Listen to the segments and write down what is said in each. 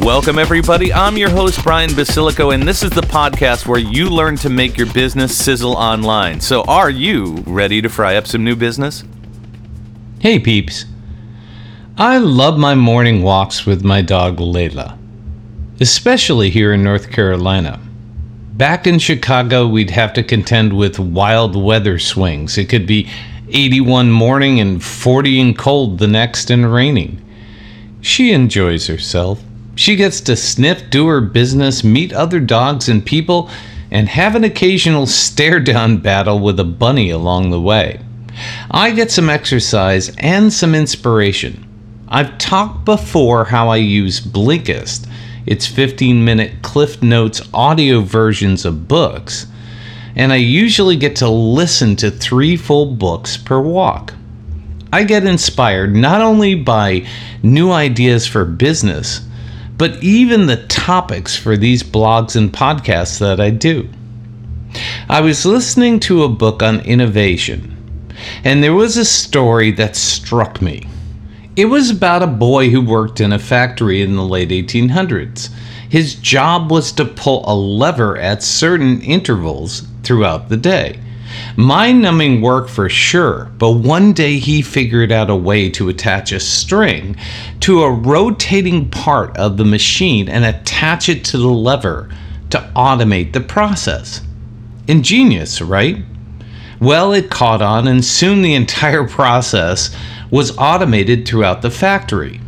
Welcome, everybody. I'm your host, Brian Basilico, and this is the podcast where you learn to make your business sizzle online. So, are you ready to fry up some new business? Hey, peeps. I love my morning walks with my dog Layla, especially here in North Carolina. Back in Chicago, we'd have to contend with wild weather swings. It could be 81 morning and 40 and cold the next and raining. She enjoys herself. She gets to sniff, do her business, meet other dogs and people, and have an occasional stare down battle with a bunny along the way. I get some exercise and some inspiration. I've talked before how I use Blinkist, its 15 minute Cliff Notes audio versions of books, and I usually get to listen to three full books per walk. I get inspired not only by new ideas for business, but even the topics for these blogs and podcasts that I do. I was listening to a book on innovation, and there was a story that struck me. It was about a boy who worked in a factory in the late 1800s. His job was to pull a lever at certain intervals throughout the day. Mind numbing work for sure, but one day he figured out a way to attach a string to a rotating part of the machine and attach it to the lever to automate the process. Ingenious, right? Well, it caught on, and soon the entire process was automated throughout the factory.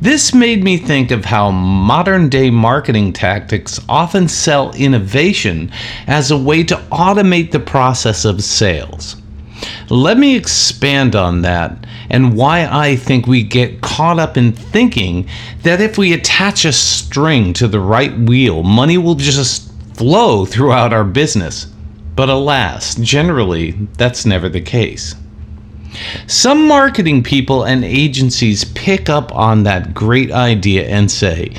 This made me think of how modern day marketing tactics often sell innovation as a way to automate the process of sales. Let me expand on that and why I think we get caught up in thinking that if we attach a string to the right wheel, money will just flow throughout our business. But alas, generally, that's never the case. Some marketing people and agencies pick up on that great idea and say,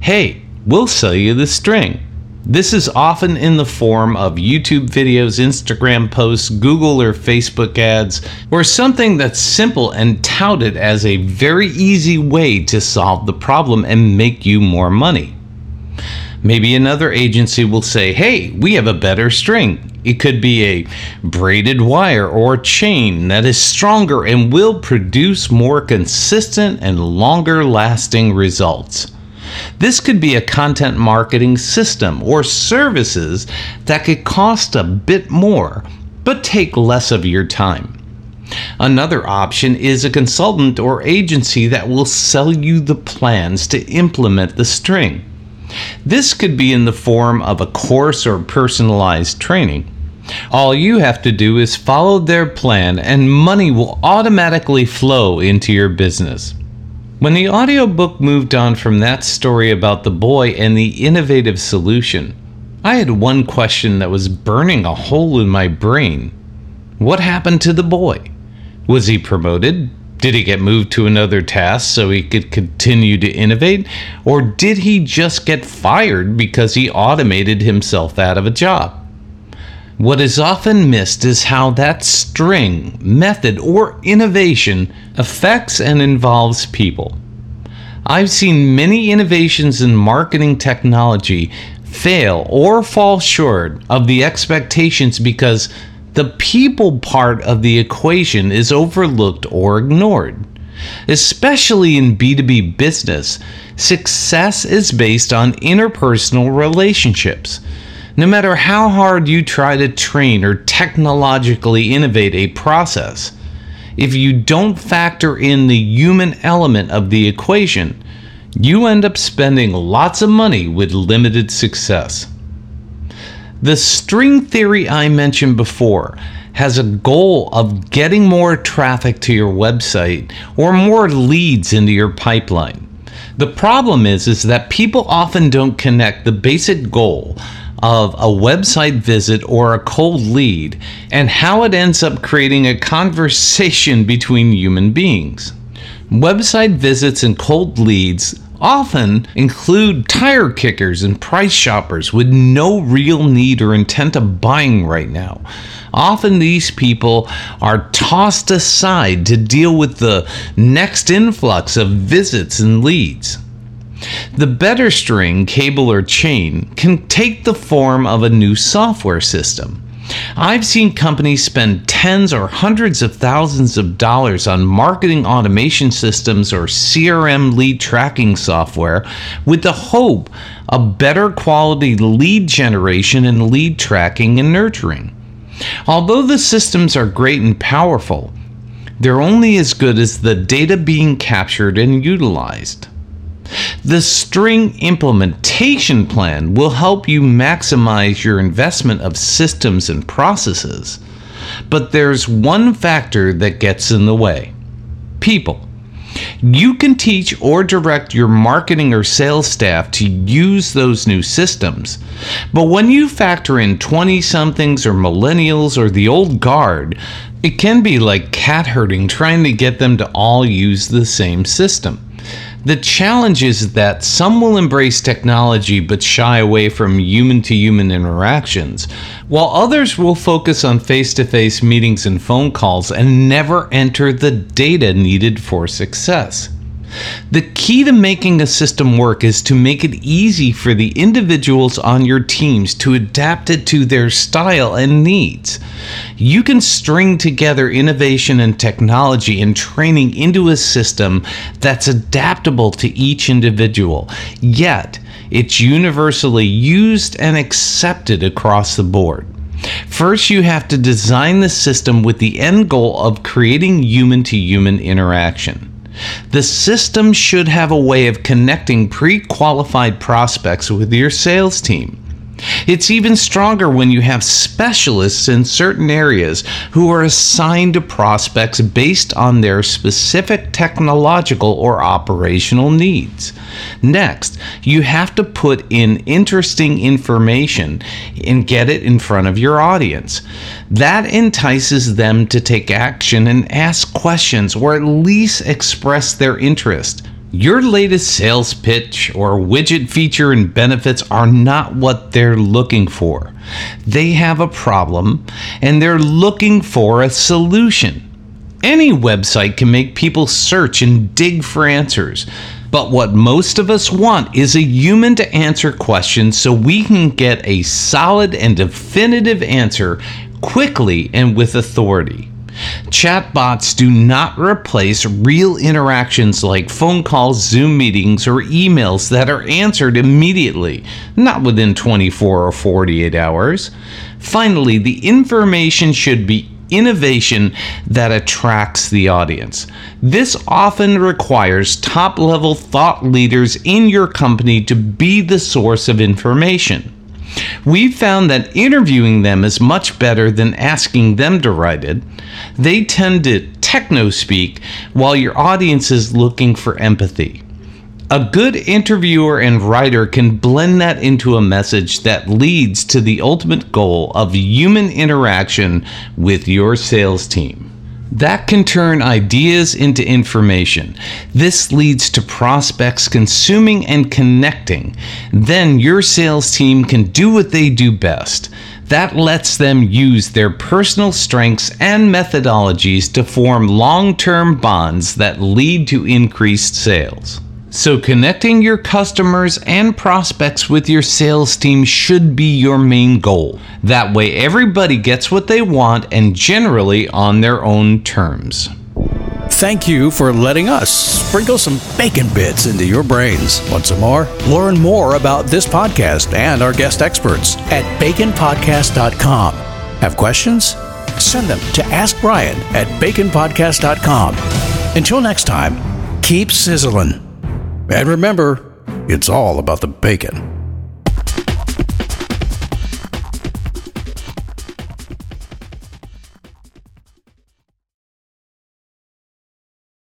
hey, we'll sell you the string. This is often in the form of YouTube videos, Instagram posts, Google or Facebook ads, or something that's simple and touted as a very easy way to solve the problem and make you more money. Maybe another agency will say, hey, we have a better string. It could be a braided wire or chain that is stronger and will produce more consistent and longer lasting results. This could be a content marketing system or services that could cost a bit more but take less of your time. Another option is a consultant or agency that will sell you the plans to implement the string. This could be in the form of a course or personalized training. All you have to do is follow their plan, and money will automatically flow into your business. When the audiobook moved on from that story about the boy and the innovative solution, I had one question that was burning a hole in my brain. What happened to the boy? Was he promoted? Did he get moved to another task so he could continue to innovate? Or did he just get fired because he automated himself out of a job? What is often missed is how that string, method, or innovation affects and involves people. I've seen many innovations in marketing technology fail or fall short of the expectations because the people part of the equation is overlooked or ignored. Especially in B2B business, success is based on interpersonal relationships. No matter how hard you try to train or technologically innovate a process, if you don't factor in the human element of the equation, you end up spending lots of money with limited success. The string theory I mentioned before has a goal of getting more traffic to your website or more leads into your pipeline. The problem is is that people often don't connect the basic goal of a website visit or a cold lead and how it ends up creating a conversation between human beings. Website visits and cold leads often include tire kickers and price shoppers with no real need or intent of buying right now. Often these people are tossed aside to deal with the next influx of visits and leads. The better string, cable, or chain can take the form of a new software system. I've seen companies spend tens or hundreds of thousands of dollars on marketing automation systems or CRM lead tracking software with the hope of better quality lead generation and lead tracking and nurturing. Although the systems are great and powerful, they're only as good as the data being captured and utilized. The string implementation plan will help you maximize your investment of systems and processes. But there's one factor that gets in the way people. You can teach or direct your marketing or sales staff to use those new systems. But when you factor in 20 somethings or millennials or the old guard, it can be like cat herding trying to get them to all use the same system. The challenge is that some will embrace technology but shy away from human to human interactions, while others will focus on face to face meetings and phone calls and never enter the data needed for success. The key to making a system work is to make it easy for the individuals on your teams to adapt it to their style and needs. You can string together innovation and technology and training into a system that's adaptable to each individual, yet it's universally used and accepted across the board. First, you have to design the system with the end goal of creating human to human interaction. The system should have a way of connecting pre qualified prospects with your sales team. It's even stronger when you have specialists in certain areas who are assigned to prospects based on their specific technological or operational needs. Next, you have to put in interesting information and get it in front of your audience. That entices them to take action and ask questions or at least express their interest. Your latest sales pitch or widget feature and benefits are not what they're looking for. They have a problem and they're looking for a solution. Any website can make people search and dig for answers. But what most of us want is a human to answer questions so we can get a solid and definitive answer quickly and with authority. Chatbots do not replace real interactions like phone calls, Zoom meetings, or emails that are answered immediately, not within 24 or 48 hours. Finally, the information should be innovation that attracts the audience. This often requires top level thought leaders in your company to be the source of information. We've found that interviewing them is much better than asking them to write it. They tend to techno speak while your audience is looking for empathy. A good interviewer and writer can blend that into a message that leads to the ultimate goal of human interaction with your sales team. That can turn ideas into information. This leads to prospects consuming and connecting. Then your sales team can do what they do best. That lets them use their personal strengths and methodologies to form long term bonds that lead to increased sales. So, connecting your customers and prospects with your sales team should be your main goal. That way, everybody gets what they want and generally on their own terms. Thank you for letting us sprinkle some bacon bits into your brains. Want some more? Learn more about this podcast and our guest experts at baconpodcast.com. Have questions? Send them to Ask Brian at baconpodcast.com. Until next time, keep sizzling. And remember, it's all about the bacon.